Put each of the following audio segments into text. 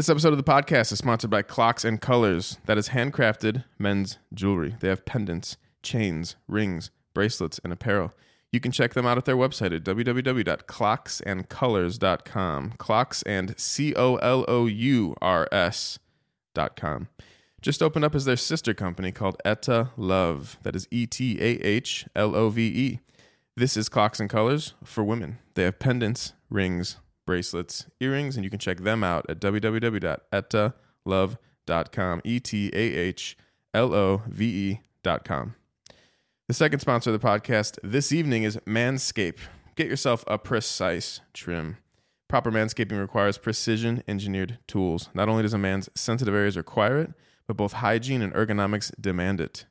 This episode of the podcast is sponsored by Clocks and Colours. That is handcrafted men's jewelry. They have pendants, chains, rings, bracelets, and apparel. You can check them out at their website at www.clocksandcolors.com. Clocks and C O L O U R S.com. Just opened up as their sister company called Etah Love. That is E T A H L O V E. This is Clocks and Colours for women. They have pendants, rings, bracelets, earrings, and you can check them out at www.etahlove.com. E T A H L O V E.com. The second sponsor of the podcast this evening is Manscaped. Get yourself a precise trim. Proper manscaping requires precision engineered tools. Not only does a man's sensitive areas require it, but both hygiene and ergonomics demand it.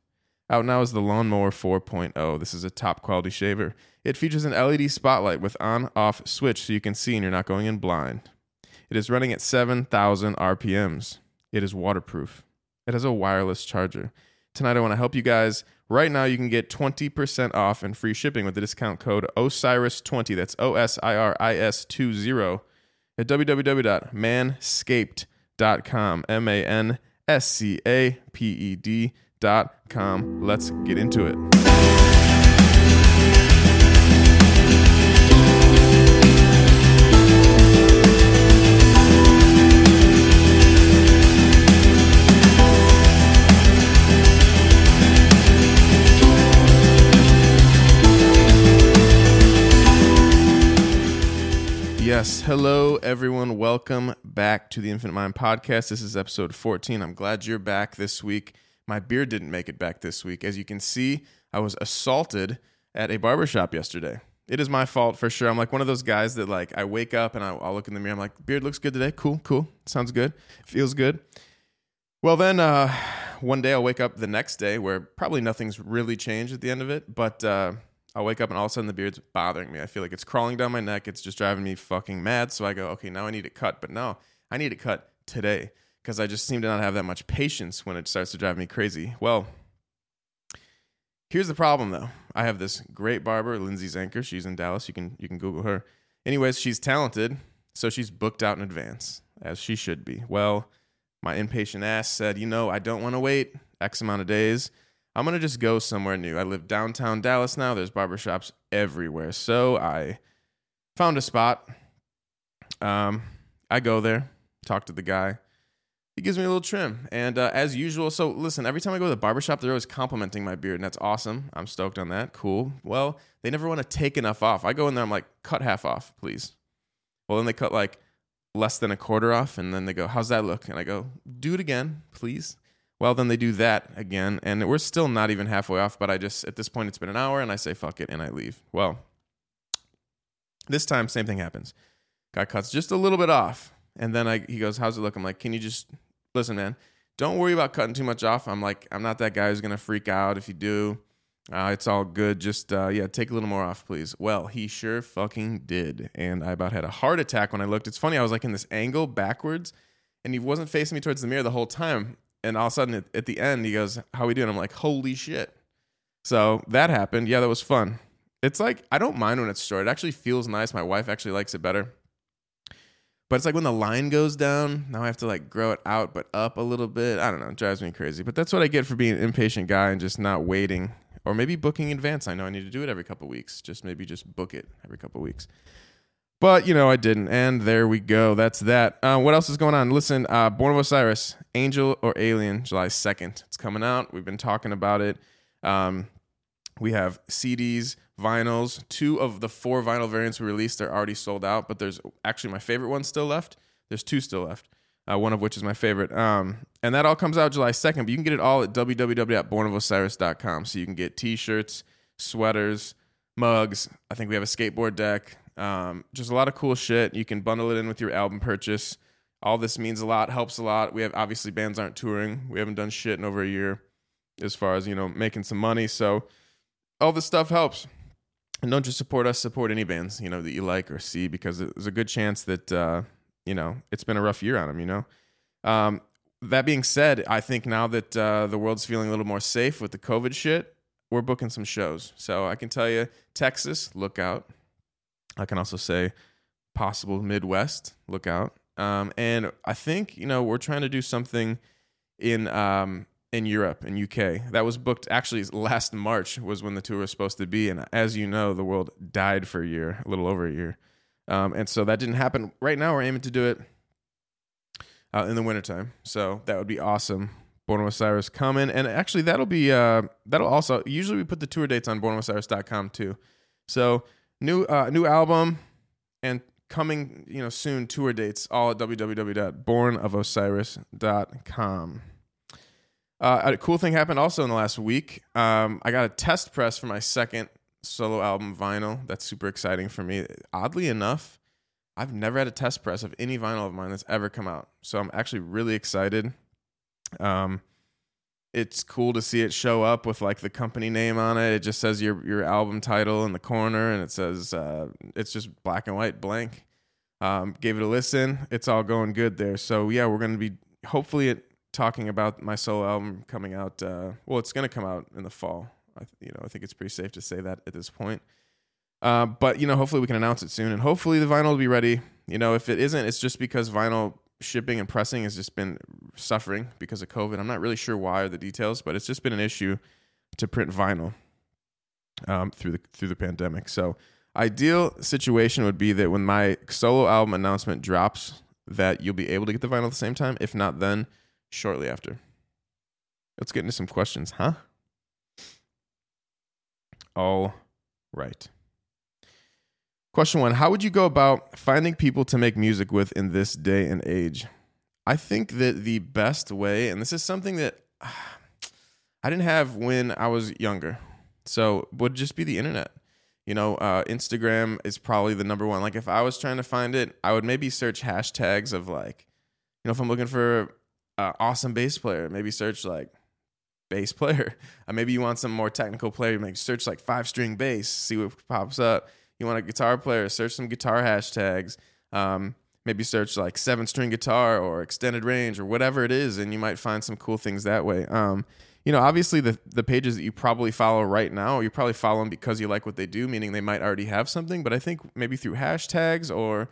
Out now is the Lawnmower 4.0. This is a top quality shaver. It features an LED spotlight with on off switch so you can see and you're not going in blind. It is running at 7,000 RPMs. It is waterproof. It has a wireless charger. Tonight, I want to help you guys. Right now, you can get 20% off and free shipping with the discount code OSIRIS20. That's O S I R I S 20 at www.manscaped.com. M A N S C A P E D dot com. Let's get into it. Yes. Hello, everyone. Welcome back to the Infinite Mind Podcast. This is episode 14. I'm glad you're back this week. My beard didn't make it back this week. As you can see, I was assaulted at a barbershop yesterday. It is my fault for sure. I'm like one of those guys that like I wake up and I'll, I'll look in the mirror. I'm like, beard looks good today. Cool, cool. Sounds good. Feels good. Well, then uh, one day I'll wake up the next day where probably nothing's really changed at the end of it, but uh, I'll wake up and all of a sudden the beard's bothering me. I feel like it's crawling down my neck. It's just driving me fucking mad. So I go, okay, now I need it cut. But no, I need it cut today because I just seem to not have that much patience when it starts to drive me crazy. Well, here's the problem though. I have this great barber, Lindsay Zanker. She's in Dallas. You can you can Google her. Anyways, she's talented, so she's booked out in advance, as she should be. Well, my impatient ass said, you know, I don't want to wait X amount of days. I'm gonna just go somewhere new. I live downtown Dallas now. There's barbershops everywhere. So I found a spot. Um, I go there, talk to the guy. He gives me a little trim. And uh, as usual, so listen, every time I go to the barbershop, they're always complimenting my beard, and that's awesome. I'm stoked on that. Cool. Well, they never want to take enough off. I go in there, I'm like, cut half off, please. Well, then they cut like less than a quarter off, and then they go, How's that look? And I go, Do it again, please. Well, then they do that again, and we're still not even halfway off, but I just, at this point, it's been an hour, and I say, Fuck it, and I leave. Well, this time, same thing happens. Guy cuts just a little bit off. And then I, he goes, How's it look? I'm like, Can you just listen, man, don't worry about cutting too much off. I'm like, I'm not that guy who's gonna freak out if you do. Uh, it's all good. Just uh, yeah, take a little more off, please. Well, he sure fucking did, and I about had a heart attack when I looked. It's funny, I was like in this angle backwards, and he wasn't facing me towards the mirror the whole time. And all of a sudden, at, at the end, he goes, "How we doing?" I'm like, "Holy shit!" So that happened. Yeah, that was fun. It's like I don't mind when it's short. It actually feels nice. My wife actually likes it better. But it's like when the line goes down, now I have to like grow it out but up a little bit. I don't know, it drives me crazy. But that's what I get for being an impatient guy and just not waiting. Or maybe booking in advance. I know I need to do it every couple weeks. Just maybe just book it every couple weeks. But you know I didn't, and there we go. That's that. Uh, what else is going on? Listen, uh, Born of Osiris, Angel or Alien, July second. It's coming out. We've been talking about it. Um, we have CDs, vinyls. Two of the four vinyl variants we released—they're already sold out, but there's actually my favorite one still left. There's two still left, uh, one of which is my favorite. Um, and that all comes out July 2nd, but you can get it all at www.bornofosiris.com. So you can get t shirts, sweaters, mugs. I think we have a skateboard deck. Um, just a lot of cool shit. You can bundle it in with your album purchase. All this means a lot, helps a lot. We have obviously bands aren't touring. We haven't done shit in over a year as far as, you know, making some money. So all this stuff helps. And don't just support us, support any bands, you know, that you like or see, because there's a good chance that, uh, you know, it's been a rough year on them, you know. Um, that being said, I think now that uh, the world's feeling a little more safe with the COVID shit, we're booking some shows. So I can tell you, Texas, look out. I can also say possible Midwest, look out. Um, and I think you know we're trying to do something in um, in Europe in UK. That was booked actually last March was when the tour was supposed to be, and as you know, the world died for a year, a little over a year, um, and so that didn't happen. Right now, we're aiming to do it uh, in the wintertime, so that would be awesome. Born of Osiris coming, and actually that'll be uh, that'll also usually we put the tour dates on bornofosiris.com too. So new uh, new album and coming you know soon tour dates all at www.bornofosiris.com. Uh, a cool thing happened also in the last week. Um, I got a test press for my second solo album vinyl. That's super exciting for me. Oddly enough, I've never had a test press of any vinyl of mine that's ever come out. So I'm actually really excited. Um, it's cool to see it show up with like the company name on it. It just says your your album title in the corner, and it says uh, it's just black and white, blank. Um, gave it a listen. It's all going good there. So yeah, we're to be hopefully it, talking about my solo album coming out. Uh, well, it's to come out in the fall. I, you know, I think it's pretty safe to say that at this point. Uh, but you know, hopefully we can announce it soon, and hopefully the vinyl will be ready. You know, if it isn't, it's just because vinyl shipping and pressing has just been suffering because of COVID. I'm not really sure why or the details, but it's just been an issue to print vinyl um, through the through the pandemic. So, ideal situation would be that when my solo album announcement drops, that you'll be able to get the vinyl at the same time. If not, then shortly after. Let's get into some questions, huh? All right. Question one How would you go about finding people to make music with in this day and age? I think that the best way, and this is something that I didn't have when I was younger, so would just be the internet. You know, uh, Instagram is probably the number one. Like, if I was trying to find it, I would maybe search hashtags of like, you know, if I'm looking for an awesome bass player, maybe search like bass player. Uh, maybe you want some more technical player, you make search like five string bass, see what pops up you want a guitar player, search some guitar hashtags. Um, maybe search like seven string guitar or extended range or whatever it is, and you might find some cool things that way. Um, you know, obviously the the pages that you probably follow right now, you probably follow them because you like what they do, meaning they might already have something. But I think maybe through hashtags or,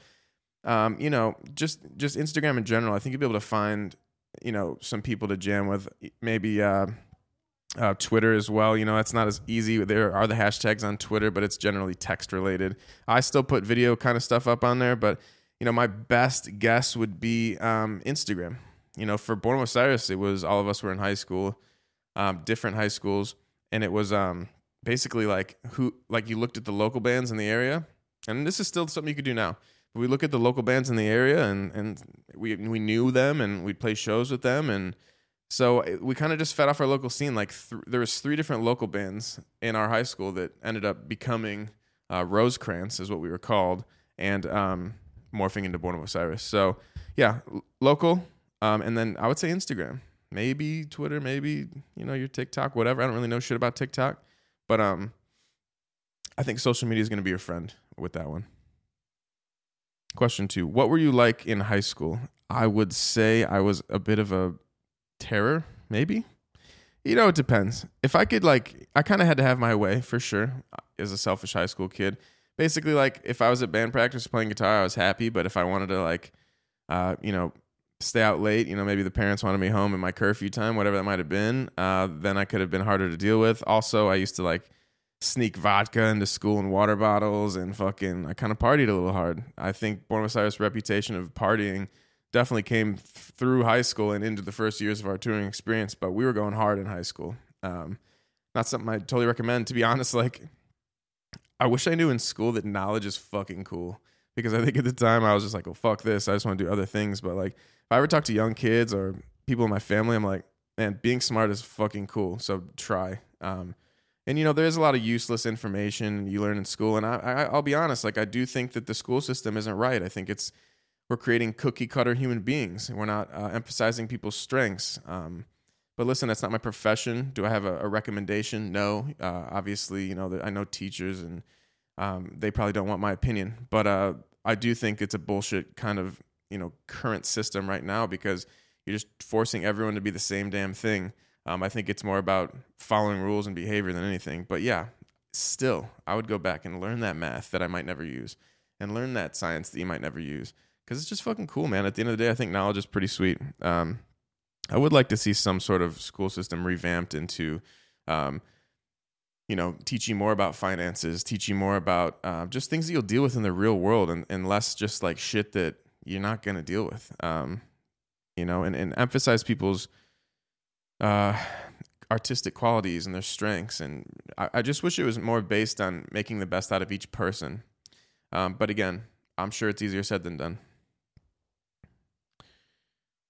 um, you know, just just Instagram in general, I think you'll be able to find, you know, some people to jam with. Maybe. Uh, uh, Twitter as well. You know, it's not as easy. There are the hashtags on Twitter, but it's generally text related. I still put video kind of stuff up on there, but you know, my best guess would be um, Instagram. You know, for Born of Osiris, it was all of us were in high school, um, different high schools, and it was um, basically like who, like you looked at the local bands in the area, and this is still something you could do now. But we look at the local bands in the area, and and we we knew them, and we'd play shows with them, and so uh, we kind of just fed off our local scene. Like th- there was three different local bands in our high school that ended up becoming uh, Rosecrans, is what we were called, and um, morphing into Born of Osiris. So yeah, l- local, um, and then I would say Instagram, maybe Twitter, maybe you know your TikTok, whatever. I don't really know shit about TikTok, but um, I think social media is going to be your friend with that one. Question two: What were you like in high school? I would say I was a bit of a terror, maybe. You know, it depends. If I could, like, I kind of had to have my way for sure uh, as a selfish high school kid. Basically, like, if I was at band practice playing guitar, I was happy. But if I wanted to, like, uh, you know, stay out late, you know, maybe the parents wanted me home in my curfew time, whatever that might have been, uh, then I could have been harder to deal with. Also, I used to, like, sneak vodka into school and water bottles and fucking, I kind of partied a little hard. I think Born of Osiris' reputation of partying definitely came through high school and into the first years of our touring experience, but we were going hard in high school. Um, not something I totally recommend. To be honest, like I wish I knew in school that knowledge is fucking cool because I think at the time I was just like, well, fuck this. I just want to do other things. But like, if I ever talk to young kids or people in my family, I'm like, man, being smart is fucking cool. So try. Um, and you know, there's a lot of useless information you learn in school. And I, I, I'll be honest, like I do think that the school system isn't right. I think it's we're creating cookie cutter human beings. We're not uh, emphasizing people's strengths. Um, but listen, that's not my profession. Do I have a, a recommendation? No. Uh, obviously, you know, I know teachers and um, they probably don't want my opinion. But uh, I do think it's a bullshit kind of, you know, current system right now because you're just forcing everyone to be the same damn thing. Um, I think it's more about following rules and behavior than anything. But yeah, still, I would go back and learn that math that I might never use and learn that science that you might never use because it's just fucking cool, man. At the end of the day, I think knowledge is pretty sweet. Um, I would like to see some sort of school system revamped into, um, you know, teaching more about finances, teaching more about uh, just things that you'll deal with in the real world, and, and less just like shit that you're not gonna deal with. Um, you know, and, and emphasize people's uh, artistic qualities and their strengths. And I, I, just wish it was more based on making the best out of each person. Um, but again, I'm sure it's easier said than done.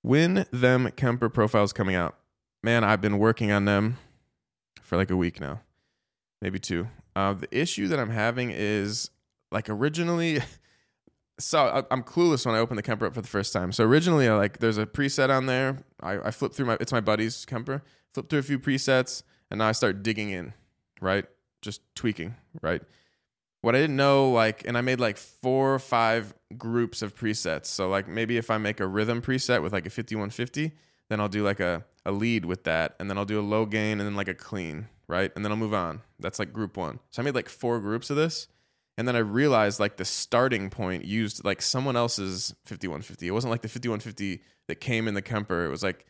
When them Kemper profiles coming out, man, I've been working on them for like a week now, maybe two. Uh, the issue that I'm having is like originally. so I'm clueless when I open the Kemper up for the first time. So originally, I like there's a preset on there. I, I flip through my it's my buddy's Kemper. Flip through a few presets, and now I start digging in, right? Just tweaking, right? What I didn't know, like, and I made like four or five groups of presets. So like maybe if I make a rhythm preset with like a 5150, then I'll do like a, a lead with that, and then I'll do a low gain and then like a clean, right? And then I'll move on. That's like group one. So I made like four groups of this and then I realized like the starting point used like someone else's 5150. It wasn't like the 5150 that came in the Kemper. It was like,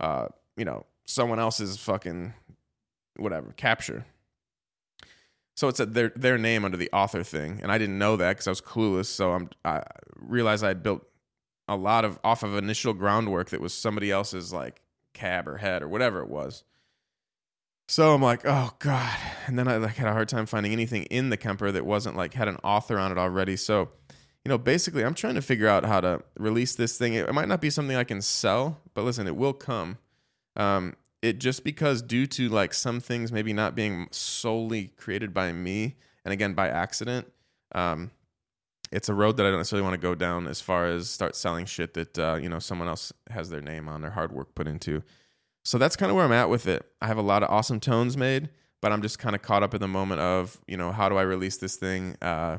uh, you know, someone else's fucking whatever capture. So it's said their their name under the author thing, and I didn't know that because I was clueless. So I'm I realized I had built a lot of off of initial groundwork that was somebody else's like cab or head or whatever it was. So I'm like, oh god, and then I like had a hard time finding anything in the Kemper that wasn't like had an author on it already. So, you know, basically, I'm trying to figure out how to release this thing. It might not be something I can sell, but listen, it will come. Um, it just because due to like some things maybe not being solely created by me, and again by accident, um, it's a road that I don't necessarily want to go down as far as start selling shit that uh, you know someone else has their name on, their hard work put into. So that's kind of where I'm at with it. I have a lot of awesome tones made, but I'm just kind of caught up in the moment of, you know, how do I release this thing uh,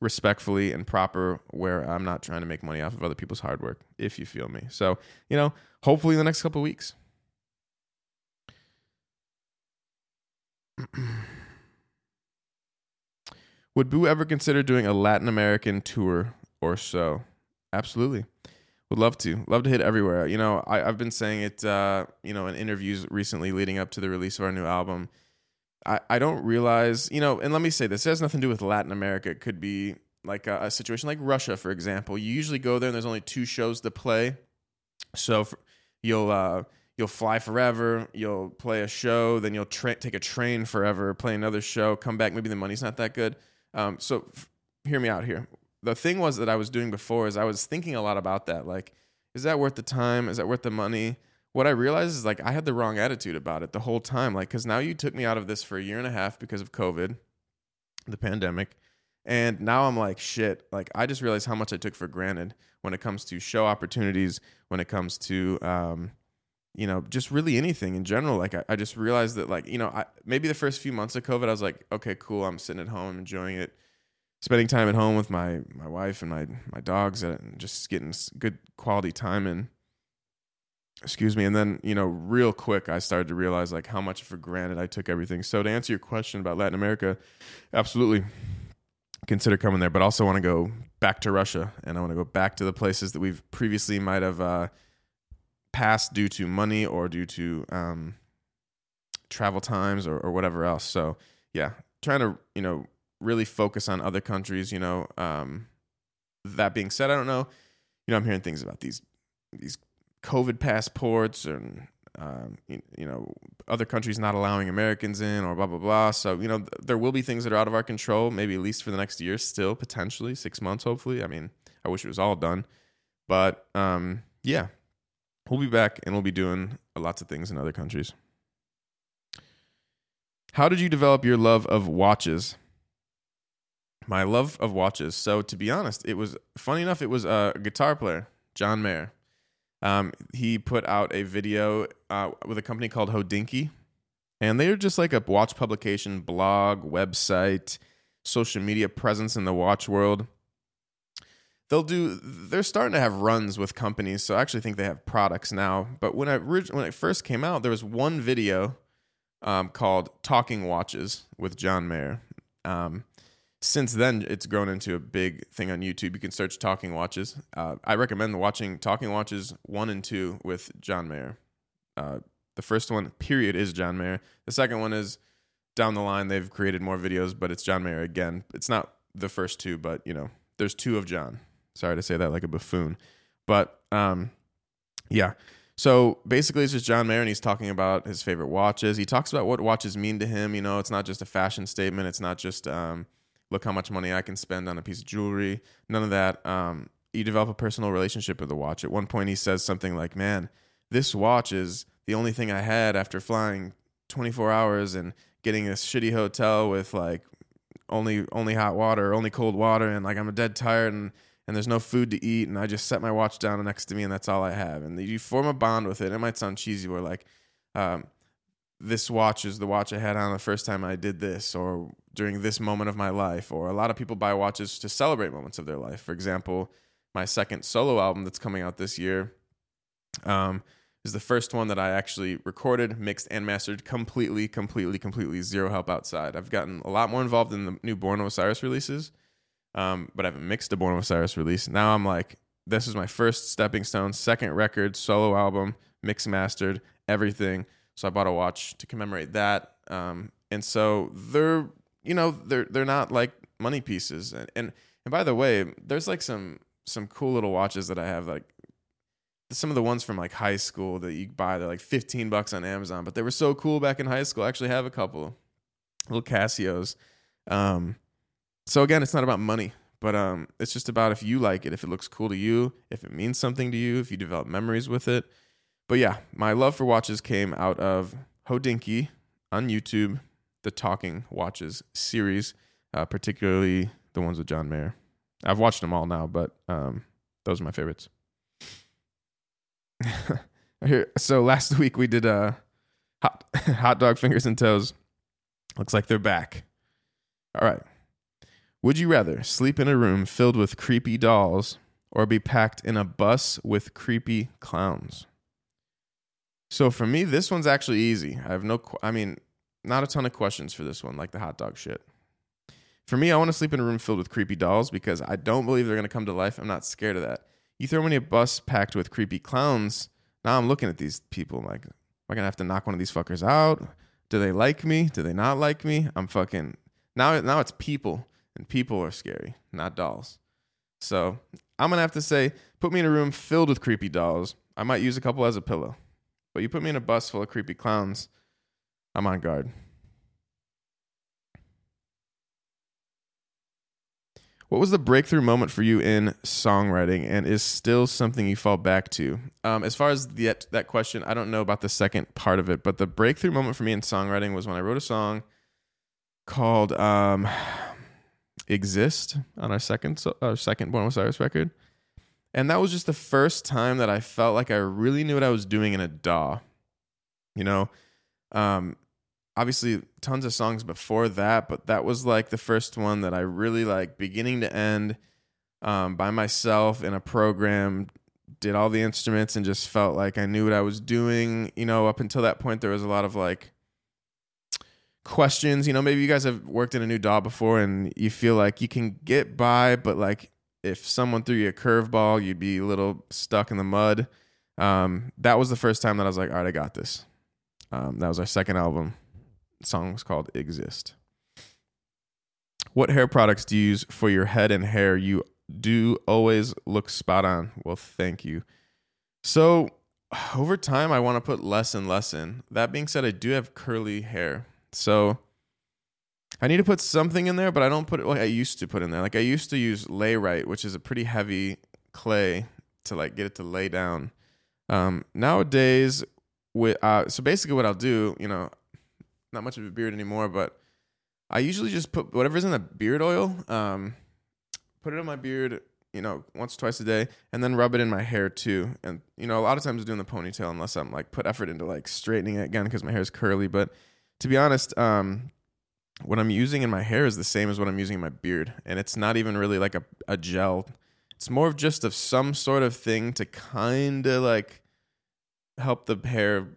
respectfully and proper where I'm not trying to make money off of other people's hard work, if you feel me. So, you know, hopefully in the next couple weeks. Would Boo ever consider doing a Latin American tour or so? Absolutely. Would love to. Love to hit everywhere. You know, I, have been saying it, uh, you know, in interviews recently leading up to the release of our new album. I, I don't realize, you know, and let me say this, it has nothing to do with Latin America. It could be like a, a situation like Russia, for example. You usually go there and there's only two shows to play. So for, you'll, uh, you'll fly forever. You'll play a show, then you'll tra- take a train forever, play another show, come back. Maybe the money's not that good. Um, so f- hear me out here the thing was that I was doing before is I was thinking a lot about that. Like, is that worth the time? Is that worth the money? What I realized is like I had the wrong attitude about it the whole time. Like, because now you took me out of this for a year and a half because of COVID, the pandemic. And now I'm like, shit, like I just realized how much I took for granted when it comes to show opportunities, when it comes to, um, you know, just really anything in general. Like I, I just realized that like, you know, I, maybe the first few months of COVID, I was like, okay, cool. I'm sitting at home enjoying it spending time at home with my my wife and my my dogs and just getting good quality time in excuse me and then you know real quick i started to realize like how much for granted i took everything so to answer your question about latin america absolutely consider coming there but also want to go back to russia and i want to go back to the places that we've previously might have uh, passed due to money or due to um, travel times or, or whatever else so yeah trying to you know really focus on other countries. You know, um, that being said, I don't know. You know, I'm hearing things about these these COVID passports and um, you, you, know other countries not allowing Americans in or blah blah blah. So you know th- there will be things that are out of our control. Maybe at least for the next year, still potentially six months, hopefully. I mean, I wish it was all done, but um, yeah, we'll be back and we'll be doing lots of things in other countries. How did you develop your love of watches? my love of watches. So to be honest, it was funny enough. It was a guitar player, John Mayer. Um, he put out a video uh, with a company called Hodinkee, and they are just like a watch publication, blog, website, social media presence in the watch world. They'll do. They're starting to have runs with companies, so I actually think they have products now. But when I when it first came out, there was one video um, called "Talking Watches" with John Mayer. Um, since then, it's grown into a big thing on YouTube. You can search Talking Watches. Uh, I recommend watching Talking Watches one and two with John Mayer. Uh, the first one, period, is John Mayer. The second one is down the line. They've created more videos, but it's John Mayer again. It's not the first two, but you know, there's two of John. Sorry to say that like a buffoon, but um, yeah. So basically, it's just John Mayer, and he's talking about his favorite watches. He talks about what watches mean to him. You know, it's not just a fashion statement. It's not just um, look how much money I can spend on a piece of jewelry. None of that. Um, you develop a personal relationship with the watch. At one point, he says something like, "Man, this watch is the only thing I had after flying 24 hours and getting a shitty hotel with like only only hot water, only cold water, and like I'm a dead tired and." And there's no food to eat and I just set my watch down next to me and that's all I have. And you form a bond with it. It might sound cheesy where like um, this watch is the watch I had on the first time I did this or during this moment of my life. Or a lot of people buy watches to celebrate moments of their life. For example, my second solo album that's coming out this year um, is the first one that I actually recorded, mixed, and mastered completely, completely, completely zero help outside. I've gotten a lot more involved in the new Born Osiris releases um, but I haven't mixed a Born of Osiris release. Now I'm like, this is my first stepping stone, second record, solo album, mix mastered, everything. So I bought a watch to commemorate that. Um, and so they're, you know, they're they're not like money pieces. And, and and by the way, there's like some some cool little watches that I have like some of the ones from like high school that you buy they're like 15 bucks on Amazon, but they were so cool back in high school. I actually have a couple little Casios. Um, so again, it's not about money, but um, it's just about if you like it, if it looks cool to you, if it means something to you, if you develop memories with it. But yeah, my love for watches came out of Hodinkee on YouTube, the Talking Watches series, uh, particularly the ones with John Mayer. I've watched them all now, but um, those are my favorites. So last week we did uh, hot hot dog fingers and toes. Looks like they're back. All right. Would you rather sleep in a room filled with creepy dolls or be packed in a bus with creepy clowns? So for me, this one's actually easy. I have no, I mean, not a ton of questions for this one, like the hot dog shit. For me, I want to sleep in a room filled with creepy dolls because I don't believe they're going to come to life. I'm not scared of that. You throw me in a bus packed with creepy clowns. Now I'm looking at these people I'm like, am I going to have to knock one of these fuckers out? Do they like me? Do they not like me? I'm fucking, now, now it's people and people are scary, not dolls. So I'm gonna have to say, put me in a room filled with creepy dolls. I might use a couple as a pillow, but you put me in a bus full of creepy clowns, I'm on guard. What was the breakthrough moment for you in songwriting, and is still something you fall back to? Um, as far as the, that question, I don't know about the second part of it, but the breakthrough moment for me in songwriting was when I wrote a song called um, exist on our second our second Born of Osiris record. And that was just the first time that I felt like I really knew what I was doing in a DAW. You know, um, obviously tons of songs before that, but that was like the first one that I really like beginning to end um, by myself in a program, did all the instruments and just felt like I knew what I was doing. You know, up until that point, there was a lot of like questions. You know, maybe you guys have worked in a new DAW before and you feel like you can get by, but like if someone threw you a curveball, you'd be a little stuck in the mud. Um, that was the first time that I was like, all right, I got this. Um, that was our second album. The song was called Exist. What hair products do you use for your head and hair? You do always look spot on. Well, thank you. So, over time, I want to put less and less in. That being said, I do have curly hair. So I need to put something in there, but I don't put it like I used to put in there. Like I used to use Layrite, which is a pretty heavy clay to like get it to lay down. Um, nowadays, with uh, so basically what I'll do, you know, not much of a beard anymore, but I usually just put whatever's in the beard oil, um, put it on my beard, you know, once twice a day, and then rub it in my hair too. And you know, a lot of times I'm doing the ponytail unless I'm like put effort into like straightening it again because my hair is curly, but to be honest, um, what I'm using in my hair is the same as what I'm using in my beard, and it's not even really like a, a gel. It's more of just of some sort of thing to kind of like help the hair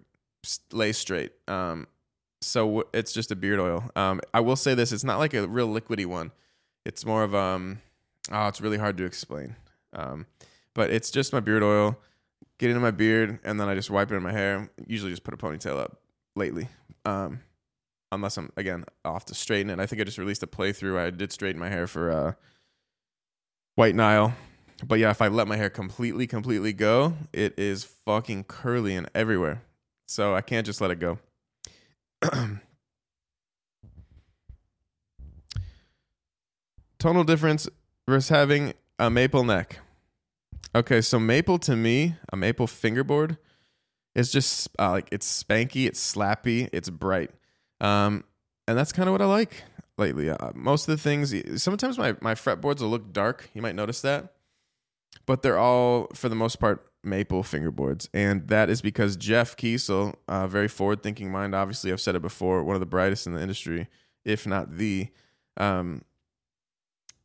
lay straight. Um, so it's just a beard oil. Um, I will say this: it's not like a real liquidy one. It's more of um, oh, it's really hard to explain. Um, but it's just my beard oil. Get into my beard, and then I just wipe it in my hair. Usually, just put a ponytail up. Lately, um, unless I'm again off to straighten it. I think I just released a playthrough. I did straighten my hair for uh, White Nile, but yeah, if I let my hair completely, completely go, it is fucking curly and everywhere. So I can't just let it go. Tonal difference versus having a maple neck. Okay, so maple to me, a maple fingerboard, is just uh, like it's spanky, it's slappy, it's bright, um, and that's kind of what I like lately. Uh, most of the things, sometimes my my fretboards will look dark. You might notice that, but they're all for the most part maple fingerboards, and that is because Jeff Kiesel, a very forward thinking mind. Obviously, I've said it before, one of the brightest in the industry, if not the. Um,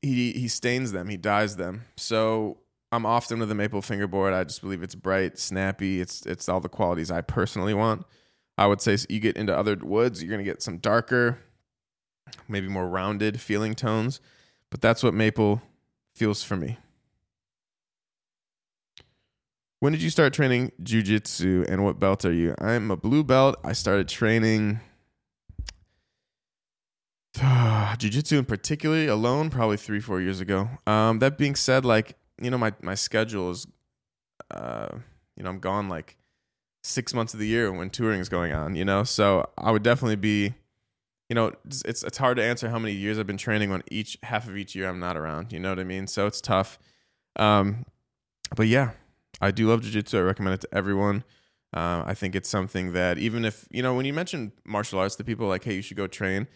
he he stains them, he dyes them. So I'm often with a maple fingerboard. I just believe it's bright, snappy. It's it's all the qualities I personally want. I would say you get into other woods, you're gonna get some darker, maybe more rounded feeling tones, but that's what maple feels for me. When did you start training jujitsu and what belt are you? I'm a blue belt. I started training jiu-jitsu in particularly alone probably three four years ago um, that being said like you know my, my schedule is uh, you know i'm gone like six months of the year when touring is going on you know so i would definitely be you know it's, it's it's hard to answer how many years i've been training when each half of each year i'm not around you know what i mean so it's tough um, but yeah i do love jiu-jitsu i recommend it to everyone uh, i think it's something that even if you know when you mention martial arts to people like hey you should go train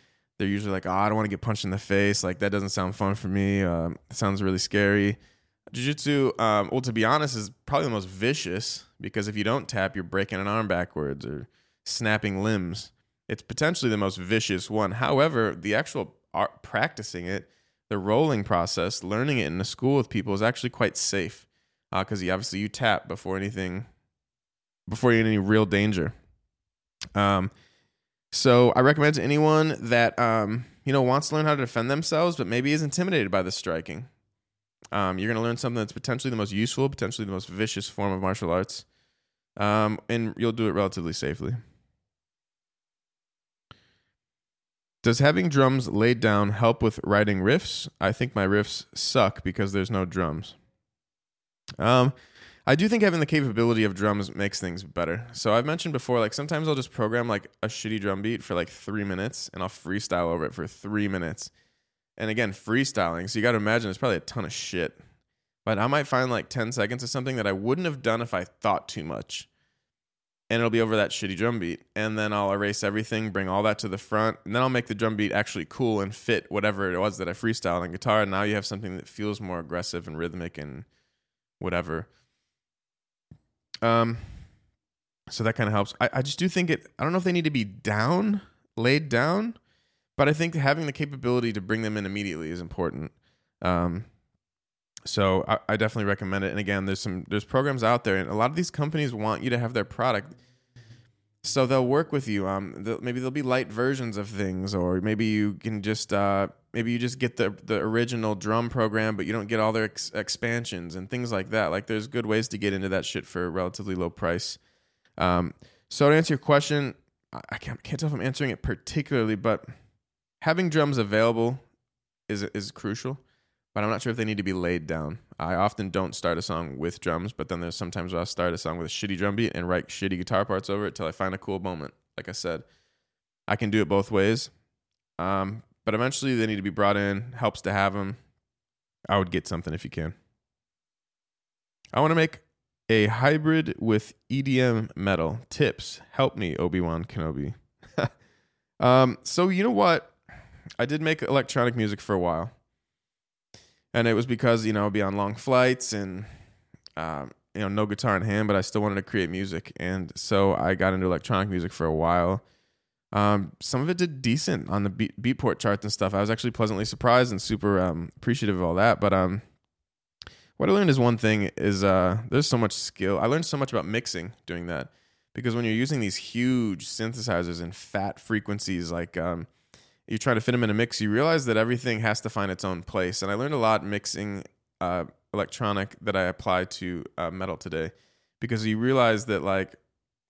they're usually like, oh, I don't want to get punched in the face. Like that doesn't sound fun for me. Um, sounds really scary. Jiu-jitsu, um, well, to be honest, is probably the most vicious because if you don't tap, you're breaking an arm backwards or snapping limbs. It's potentially the most vicious one. However, the actual art, practicing it, the rolling process, learning it in a school with people is actually quite safe because uh, you obviously you tap before anything, before you're in any real danger. Um, so I recommend to anyone that um, you know wants to learn how to defend themselves, but maybe is intimidated by the striking. Um, you're going to learn something that's potentially the most useful, potentially the most vicious form of martial arts, um, and you'll do it relatively safely. Does having drums laid down help with writing riffs? I think my riffs suck because there's no drums. Um, I do think having the capability of drums makes things better. So I've mentioned before, like sometimes I'll just program like a shitty drum beat for like three minutes and I'll freestyle over it for three minutes. And again, freestyling. So you got to imagine it's probably a ton of shit. But I might find like 10 seconds of something that I wouldn't have done if I thought too much. And it'll be over that shitty drum beat. And then I'll erase everything, bring all that to the front. And then I'll make the drum beat actually cool and fit whatever it was that I freestyled on guitar. And now you have something that feels more aggressive and rhythmic and whatever. Um, so that kind of helps. I, I just do think it. I don't know if they need to be down, laid down, but I think having the capability to bring them in immediately is important. Um, so I, I definitely recommend it. And again, there's some there's programs out there, and a lot of these companies want you to have their product so they'll work with you. Um, they'll, maybe there'll be light versions of things, or maybe you can just uh, maybe you just get the the original drum program, but you don't get all their ex- expansions and things like that. Like there's good ways to get into that shit for a relatively low price. Um, so to answer your question, I can't, can't tell if I'm answering it particularly, but having drums available is is crucial. But I'm not sure if they need to be laid down. I often don't start a song with drums, but then there's sometimes where I'll start a song with a shitty drum beat and write shitty guitar parts over it till I find a cool moment. Like I said, I can do it both ways. Um, but eventually they need to be brought in. Helps to have them. I would get something if you can. I want to make a hybrid with EDM metal. Tips. Help me, Obi Wan Kenobi. um, so, you know what? I did make electronic music for a while and it was because you know I'd be on long flights and um, you know no guitar in hand, but I still wanted to create music, and so I got into electronic music for a while. Um, some of it did decent on the beat, Beatport charts and stuff. I was actually pleasantly surprised and super um, appreciative of all that. But um, what I learned is one thing is uh, there's so much skill. I learned so much about mixing doing that because when you're using these huge synthesizers and fat frequencies like um, you try to fit them in a mix, you realize that everything has to find its own place. And I learned a lot mixing uh, electronic that I apply to uh, metal today because you realize that like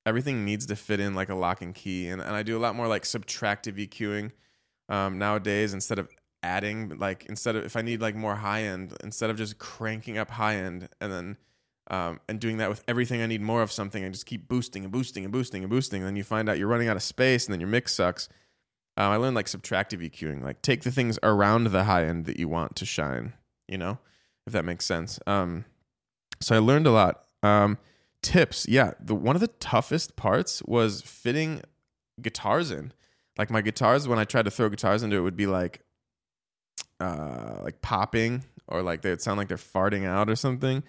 everything needs to fit in like a lock and key. And, and I do a lot more like subtractive EQing um, nowadays instead of adding like instead of if I need like more high end instead of just cranking up high end and then um, and doing that with everything I need more of something and just keep boosting and boosting and boosting and boosting and then you find out you're running out of space and then your mix sucks. Um, I learned like subtractive EQing, like take the things around the high end that you want to shine, you know, if that makes sense. Um, so I learned a lot. Um, tips, yeah, the one of the toughest parts was fitting guitars in. Like my guitars, when I tried to throw guitars into it, would be like, uh, like popping or like they would sound like they're farting out or something.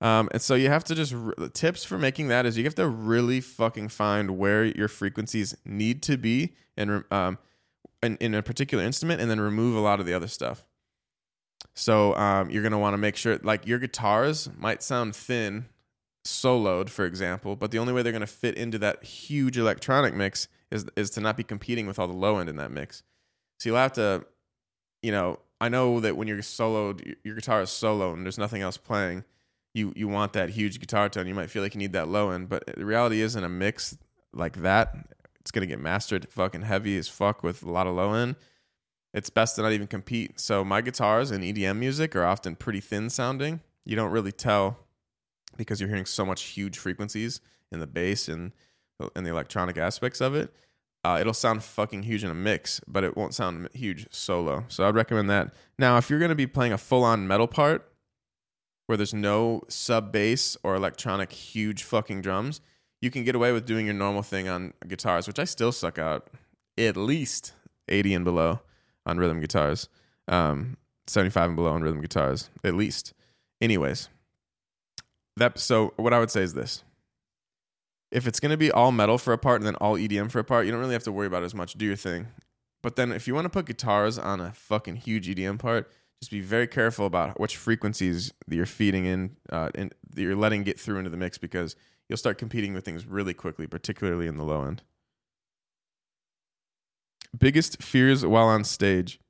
Um, and so you have to just the tips for making that is you have to really fucking find where your frequencies need to be and um, in, in a particular instrument, and then remove a lot of the other stuff. So um, you're gonna want to make sure like your guitars might sound thin soloed, for example, but the only way they're gonna fit into that huge electronic mix is is to not be competing with all the low end in that mix. So you'll have to, you know, I know that when you're soloed, your guitar is solo and there's nothing else playing you you want that huge guitar tone. You might feel like you need that low end, but the reality is in a mix like that, it's gonna get mastered fucking heavy as fuck with a lot of low end. It's best to not even compete. So my guitars in EDM music are often pretty thin sounding. You don't really tell because you're hearing so much huge frequencies in the bass and and the electronic aspects of it. Uh, it'll sound fucking huge in a mix, but it won't sound huge solo. So I'd recommend that. Now, if you're going to be playing a full on metal part, where there's no sub bass or electronic huge fucking drums, you can get away with doing your normal thing on guitars, which I still suck out at least 80 and below on rhythm guitars, um, 75 and below on rhythm guitars, at least. Anyways, that so what I would say is this. If it's going to be all metal for a part and then all EDM for a part, you don't really have to worry about it as much. Do your thing. But then if you want to put guitars on a fucking huge EDM part, just be very careful about which frequencies that you're feeding in uh, and that you're letting get through into the mix because you'll start competing with things really quickly, particularly in the low end. Biggest fears while on stage.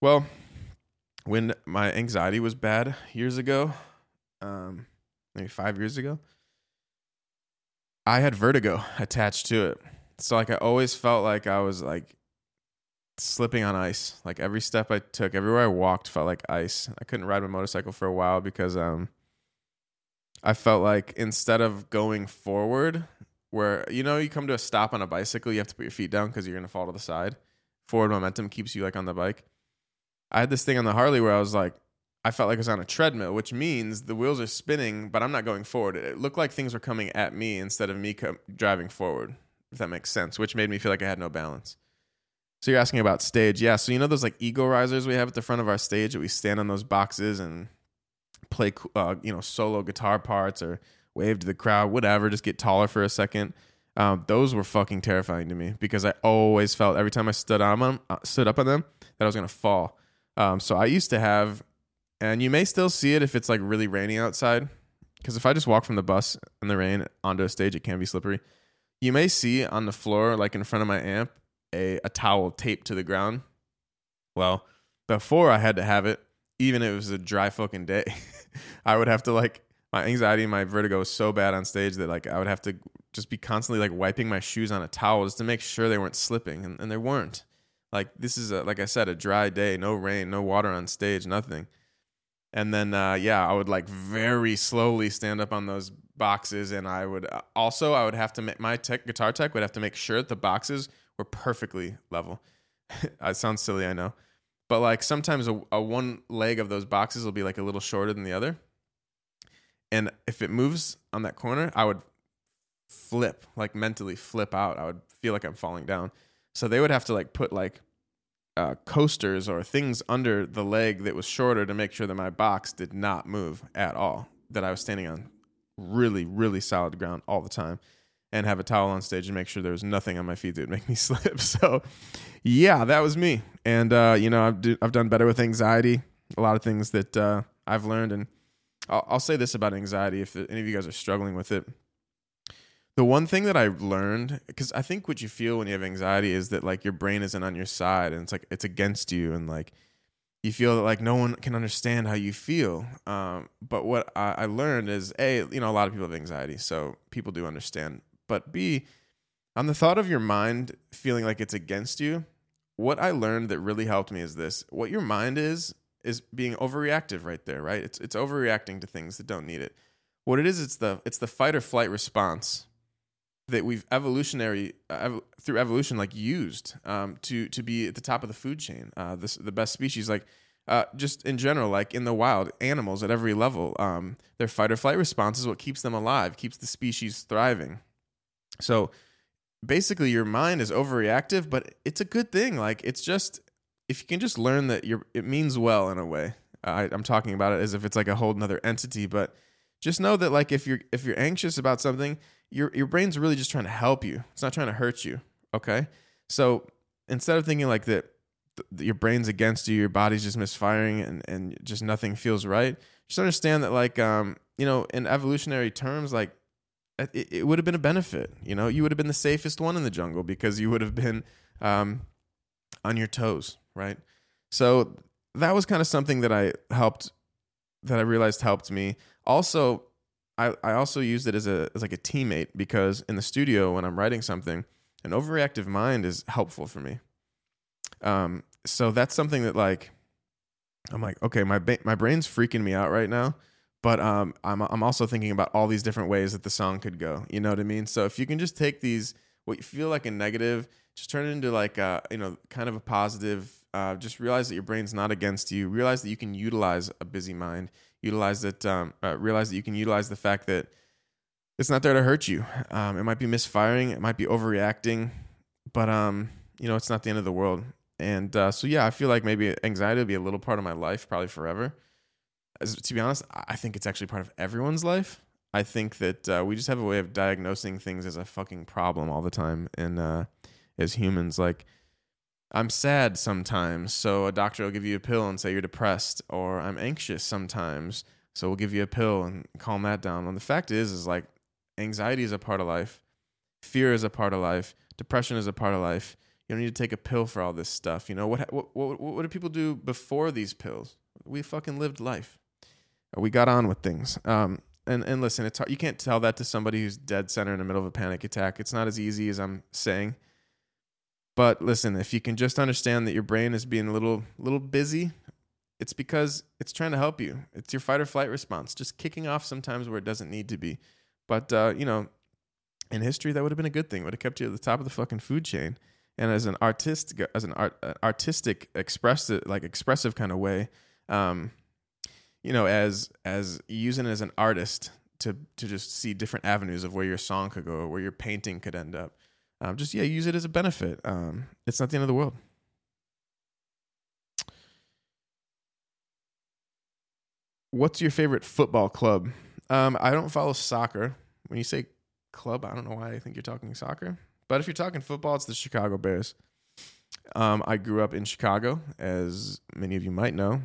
Well, when my anxiety was bad years ago, um, maybe five years ago, I had vertigo attached to it. So like I always felt like I was like slipping on ice. Like every step I took, everywhere I walked felt like ice. I couldn't ride my motorcycle for a while because um I felt like instead of going forward, where you know you come to a stop on a bicycle, you have to put your feet down because you're gonna fall to the side. Forward momentum keeps you like on the bike. I had this thing on the Harley where I was like, I felt like I was on a treadmill, which means the wheels are spinning, but I'm not going forward. It looked like things were coming at me instead of me co- driving forward, if that makes sense, which made me feel like I had no balance. So you're asking about stage, yeah. So you know those like ego risers we have at the front of our stage that we stand on those boxes and play, uh, you know, solo guitar parts or wave to the crowd, whatever. Just get taller for a second. Um, those were fucking terrifying to me because I always felt every time I stood on them, uh, stood up on them, that I was gonna fall. Um, so I used to have, and you may still see it if it's like really rainy outside, because if I just walk from the bus in the rain onto a stage, it can be slippery. You may see on the floor, like in front of my amp, a, a towel taped to the ground. Well, before I had to have it, even if it was a dry fucking day, I would have to like my anxiety and my vertigo was so bad on stage that like I would have to just be constantly like wiping my shoes on a towel just to make sure they weren't slipping, and, and they weren't. Like this is a, like I said, a dry day, no rain, no water on stage, nothing. And then uh, yeah, I would like very slowly stand up on those boxes, and I would uh, also I would have to make my tech guitar tech would have to make sure that the boxes were perfectly level. it sounds silly, I know. But like sometimes a, a one leg of those boxes will be like a little shorter than the other. And if it moves on that corner, I would flip, like mentally flip out. I would feel like I'm falling down. So they would have to like put like uh, coasters or things under the leg that was shorter to make sure that my box did not move at all. That I was standing on really, really solid ground all the time and have a towel on stage and make sure there was nothing on my feet that would make me slip. So, yeah, that was me. And uh, you know, I've do, I've done better with anxiety. A lot of things that uh, I've learned, and I'll, I'll say this about anxiety: if any of you guys are struggling with it, the one thing that I've learned, because I think what you feel when you have anxiety is that like your brain isn't on your side and it's like it's against you and like you feel that like no one can understand how you feel. Um, but what I, I learned is a, you know, a lot of people have anxiety, so people do understand. But b, on the thought of your mind feeling like it's against you, what I learned that really helped me is this: what your mind is is being overreactive right there, right? It's it's overreacting to things that don't need it. What it is, it's the it's the fight or flight response that we've evolutionary uh, through evolution like used um, to to be at the top of the food chain. Uh, this the best species like. Uh, just in general, like in the wild, animals at every level, um, their fight or flight response is what keeps them alive, keeps the species thriving. So basically, your mind is overreactive, but it's a good thing. Like it's just if you can just learn that you're, it means well in a way. I, I'm talking about it as if it's like a whole nother entity, but just know that like if you're if you're anxious about something, your your brain's really just trying to help you. It's not trying to hurt you. Okay, so instead of thinking like that, your brain's against you, your body's just misfiring, and and just nothing feels right. Just understand that like um you know in evolutionary terms like it, it would have been a benefit. You know, you would have been the safest one in the jungle because you would have been um on your toes, right? So that was kind of something that I helped that I realized helped me. Also, I, I also used it as a as like a teammate because in the studio when I'm writing something, an overreactive mind is helpful for me. Um, so that's something that like I'm like, okay, my ba- my brain's freaking me out right now, but um, I'm I'm also thinking about all these different ways that the song could go. You know what I mean? So if you can just take these what you feel like a negative, just turn it into like a you know kind of a positive. Uh, just realize that your brain's not against you. Realize that you can utilize a busy mind utilize that um, uh, realize that you can utilize the fact that it's not there to hurt you um, it might be misfiring it might be overreacting but um, you know it's not the end of the world and uh, so yeah i feel like maybe anxiety will be a little part of my life probably forever As, to be honest i think it's actually part of everyone's life i think that uh, we just have a way of diagnosing things as a fucking problem all the time and uh, as humans like I'm sad sometimes, so a doctor will give you a pill and say you're depressed, or I'm anxious sometimes, so we'll give you a pill and calm that down. And the fact is, is like anxiety is a part of life, fear is a part of life, depression is a part of life. You don't need to take a pill for all this stuff. You know what? What what, what do people do before these pills? We fucking lived life. We got on with things. Um, and and listen, it's hard. you can't tell that to somebody who's dead center in the middle of a panic attack. It's not as easy as I'm saying. But listen, if you can just understand that your brain is being a little little busy, it's because it's trying to help you. It's your fight or flight response, just kicking off sometimes where it doesn't need to be. But uh, you know, in history, that would have been a good thing. Would have kept you at the top of the fucking food chain. And as an artist, as an art, uh, artistic, expressive, like expressive kind of way, um, you know, as as using it as an artist to to just see different avenues of where your song could go, where your painting could end up. Um, just yeah, use it as a benefit. Um, it's not the end of the world. What's your favorite football club? Um, I don't follow soccer. When you say club, I don't know why I think you're talking soccer. But if you're talking football, it's the Chicago Bears. Um, I grew up in Chicago, as many of you might know,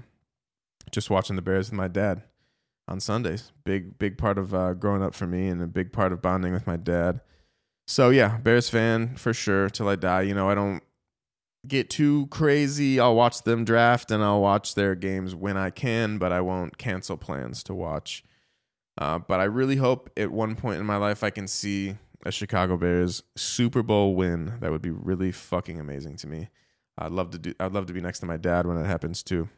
just watching the Bears with my dad on Sundays. Big, big part of uh, growing up for me, and a big part of bonding with my dad. So yeah, Bears fan for sure till I die. You know, I don't get too crazy. I'll watch them draft and I'll watch their games when I can, but I won't cancel plans to watch. Uh, but I really hope at one point in my life I can see a Chicago Bears Super Bowl win. That would be really fucking amazing to me. I'd love to do. I'd love to be next to my dad when it happens too.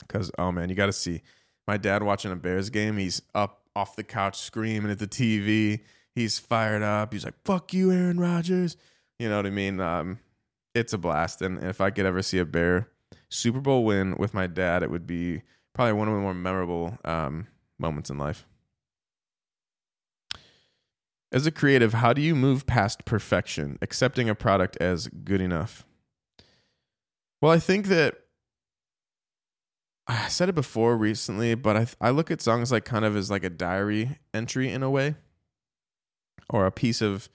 Because oh man, you got to see my dad watching a Bears game. He's up off the couch screaming at the TV he's fired up. He's like, "Fuck you, Aaron Rodgers." You know what I mean? Um, it's a blast, and if I could ever see a Bear Super Bowl win with my dad, it would be probably one of the more memorable um, moments in life. As a creative, how do you move past perfection, accepting a product as good enough? Well, I think that I said it before recently, but I I look at songs like kind of as like a diary entry in a way or a piece of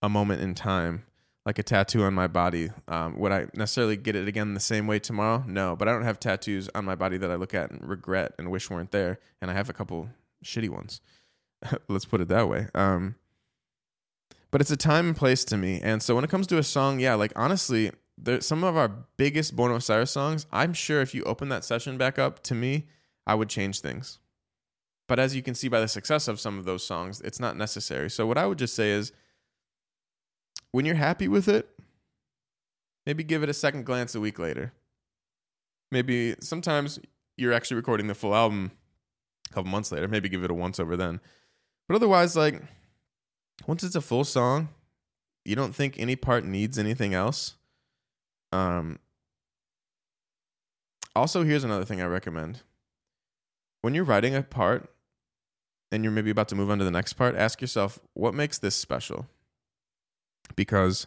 a moment in time, like a tattoo on my body. Um, would I necessarily get it again the same way tomorrow? No, but I don't have tattoos on my body that I look at and regret and wish weren't there. And I have a couple shitty ones. Let's put it that way. Um, but it's a time and place to me. And so when it comes to a song, yeah, like honestly, there some of our biggest Born of Osiris songs. I'm sure if you open that session back up to me, I would change things. But as you can see by the success of some of those songs, it's not necessary. So what I would just say is when you're happy with it, maybe give it a second glance a week later. Maybe sometimes you're actually recording the full album a couple months later. Maybe give it a once over then. But otherwise, like once it's a full song, you don't think any part needs anything else. Um also here's another thing I recommend. When you're writing a part and you're maybe about to move on to the next part, ask yourself, what makes this special? Because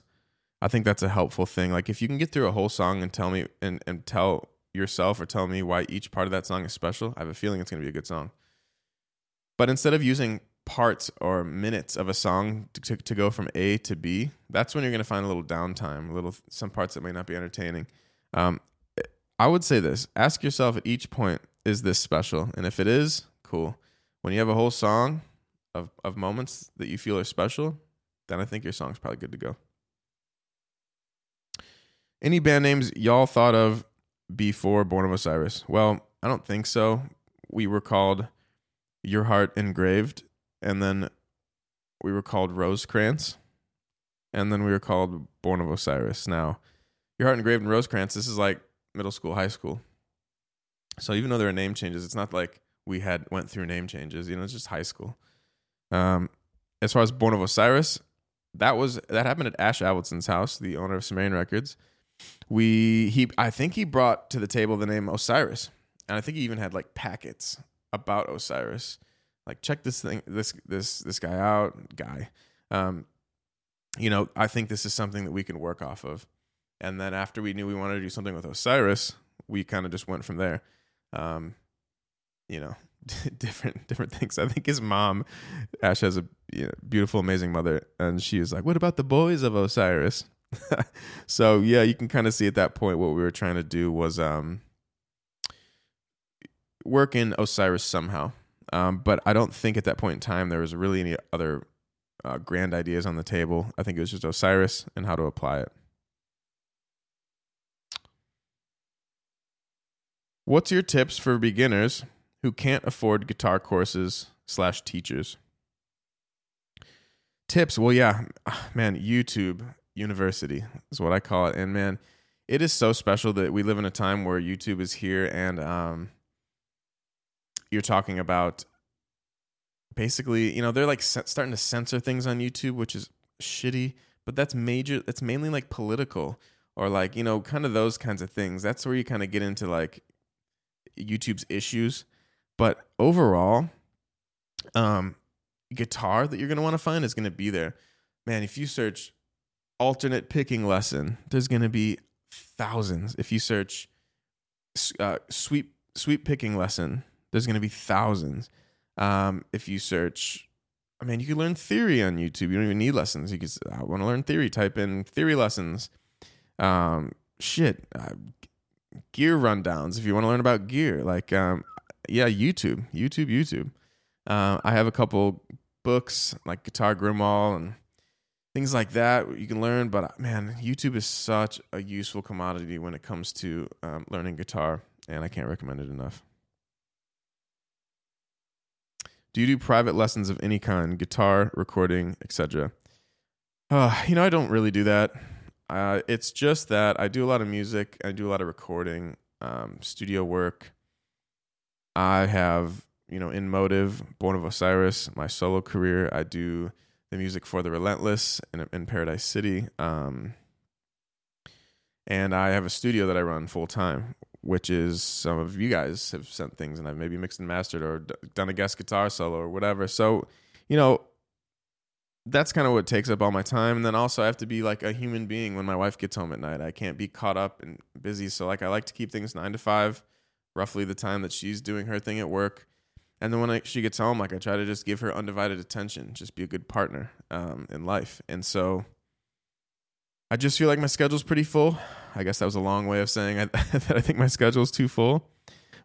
I think that's a helpful thing. Like if you can get through a whole song and tell me and, and tell yourself or tell me why each part of that song is special, I have a feeling it's going to be a good song. But instead of using parts or minutes of a song to, to, to go from A to B, that's when you're going to find a little downtime, a little some parts that may not be entertaining. Um, I would say this: ask yourself at each point, is this special? And if it is, cool. When you have a whole song of of moments that you feel are special, then I think your song's probably good to go. Any band names y'all thought of before Born of Osiris? Well, I don't think so. We were called Your Heart Engraved, and then we were called Rosecrans, and then we were called Born of Osiris. Now, Your Heart Engraved and Rosecrans, this is like middle school, high school. So even though there are name changes, it's not like we had went through name changes. You know, it's just high school. Um, as far as Born of Osiris, that was that happened at Ash Avildsen's house, the owner of Sumerian Records we he I think he brought to the table the name Osiris, and I think he even had like packets about Osiris. Like check this thing this this this guy out, guy. Um, you know, I think this is something that we can work off of. And then after we knew we wanted to do something with Osiris, we kind of just went from there. Um, you know, different different things. I think his mom, Ash, has a you know, beautiful, amazing mother, and she was like, "What about the boys of Osiris?" so yeah, you can kind of see at that point what we were trying to do was um, work in Osiris somehow. Um, but I don't think at that point in time there was really any other uh, grand ideas on the table. I think it was just Osiris and how to apply it. What's your tips for beginners who can't afford guitar courses slash teachers? Tips, well, yeah, man, YouTube university is what I call it. And man, it is so special that we live in a time where YouTube is here and um, you're talking about basically, you know, they're like starting to censor things on YouTube, which is shitty, but that's major, that's mainly like political or like, you know, kind of those kinds of things. That's where you kind of get into like YouTube's issues. But overall, um, guitar that you're going to want to find is going to be there. Man, if you search alternate picking lesson, there's going to be thousands. If you search uh, sweep sweep picking lesson, there's going to be thousands. Um, if you search, I mean, you can learn theory on YouTube. You don't even need lessons. You can. I want to learn theory. Type in theory lessons. Um, shit, uh, gear rundowns. If you want to learn about gear, like um, yeah, YouTube, YouTube, YouTube. Uh, I have a couple books like Guitar Grimoire and things like that you can learn. But man, YouTube is such a useful commodity when it comes to um, learning guitar, and I can't recommend it enough. Do you do private lessons of any kind, guitar, recording, etc.? Uh, you know, I don't really do that. Uh, it's just that I do a lot of music, I do a lot of recording, um, studio work. I have, you know, in Motive, Born of Osiris, my solo career. I do the music for The Relentless in, in Paradise City. Um, and I have a studio that I run full time, which is some of you guys have sent things and I've maybe mixed and mastered or d- done a guest guitar solo or whatever. So, you know, that's kind of what takes up all my time. And then also, I have to be like a human being when my wife gets home at night. I can't be caught up and busy. So, like, I like to keep things nine to five, roughly the time that she's doing her thing at work. And then when I, she gets home, like I try to just give her undivided attention, just be a good partner um, in life. And so I just feel like my schedule's pretty full. I guess that was a long way of saying I, that I think my schedule's too full.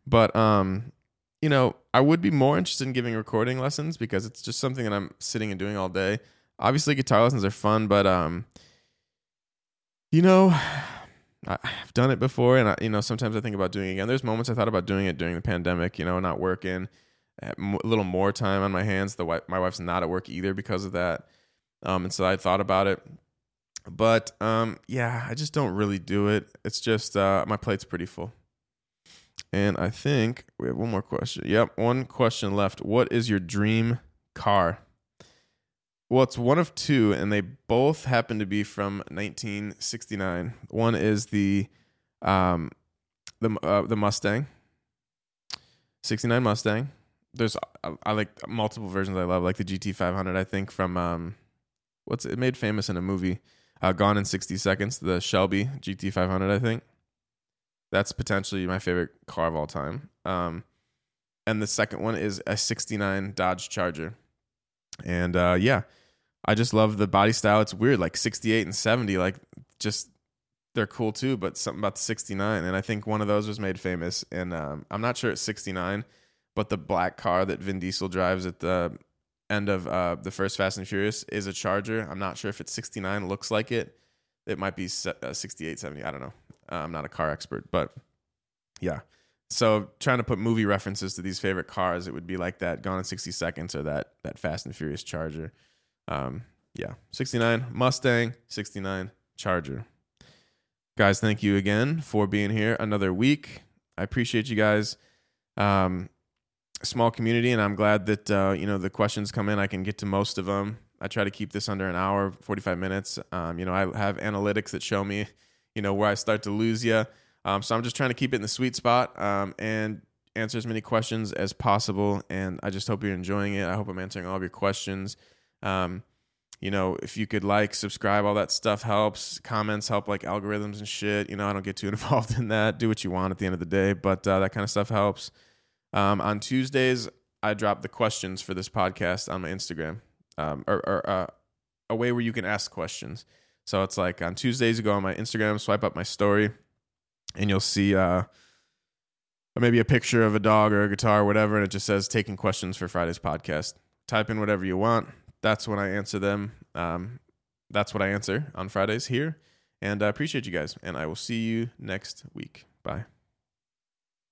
But um, you know, I would be more interested in giving recording lessons because it's just something that I'm sitting and doing all day. obviously guitar lessons are fun, but um, you know, I've done it before, and I, you know, sometimes I think about doing it again. There's moments I thought about doing it during the pandemic. You know, not working, a little more time on my hands. The wife, my wife's not at work either because of that, um, and so I thought about it. But um, yeah, I just don't really do it. It's just uh, my plate's pretty full. And I think we have one more question. Yep, one question left. What is your dream car? Well, it's one of two, and they both happen to be from 1969. One is the um, the uh, the Mustang, 69 Mustang. There's I, I like multiple versions I love, like the GT 500. I think from um, what's it made famous in a movie, uh, Gone in 60 Seconds. The Shelby GT 500. I think that's potentially my favorite car of all time. Um, and the second one is a 69 Dodge Charger. And uh, yeah, I just love the body style. It's weird, like 68 and 70, like just they're cool too, but something about the 69. And I think one of those was made famous. And um, I'm not sure it's 69, but the black car that Vin Diesel drives at the end of uh, the first Fast and Furious is a Charger. I'm not sure if it's 69, looks like it. It might be uh, 68, 70. I don't know. Uh, I'm not a car expert, but yeah. So trying to put movie references to these favorite cars, it would be like that Gone in 60 Seconds or that that Fast and Furious Charger. Um, yeah, 69 Mustang, 69 Charger. Guys, thank you again for being here another week. I appreciate you guys. Um, small community, and I'm glad that uh, you know the questions come in. I can get to most of them. I try to keep this under an hour, 45 minutes. Um, you know, I have analytics that show me, you know, where I start to lose you. Um, so I'm just trying to keep it in the sweet spot um, and answer as many questions as possible. And I just hope you're enjoying it. I hope I'm answering all of your questions. Um, you know, if you could like, subscribe, all that stuff helps. Comments help, like algorithms and shit. You know, I don't get too involved in that. Do what you want at the end of the day, but uh, that kind of stuff helps. Um, on Tuesdays, I drop the questions for this podcast on my Instagram, um, or, or uh, a way where you can ask questions. So it's like on Tuesdays, you go on my Instagram, swipe up my story, and you'll see uh, maybe a picture of a dog or a guitar or whatever, and it just says taking questions for Friday's podcast. Type in whatever you want. That's when I answer them. Um, that's what I answer on Fridays here. And I appreciate you guys, and I will see you next week. Bye.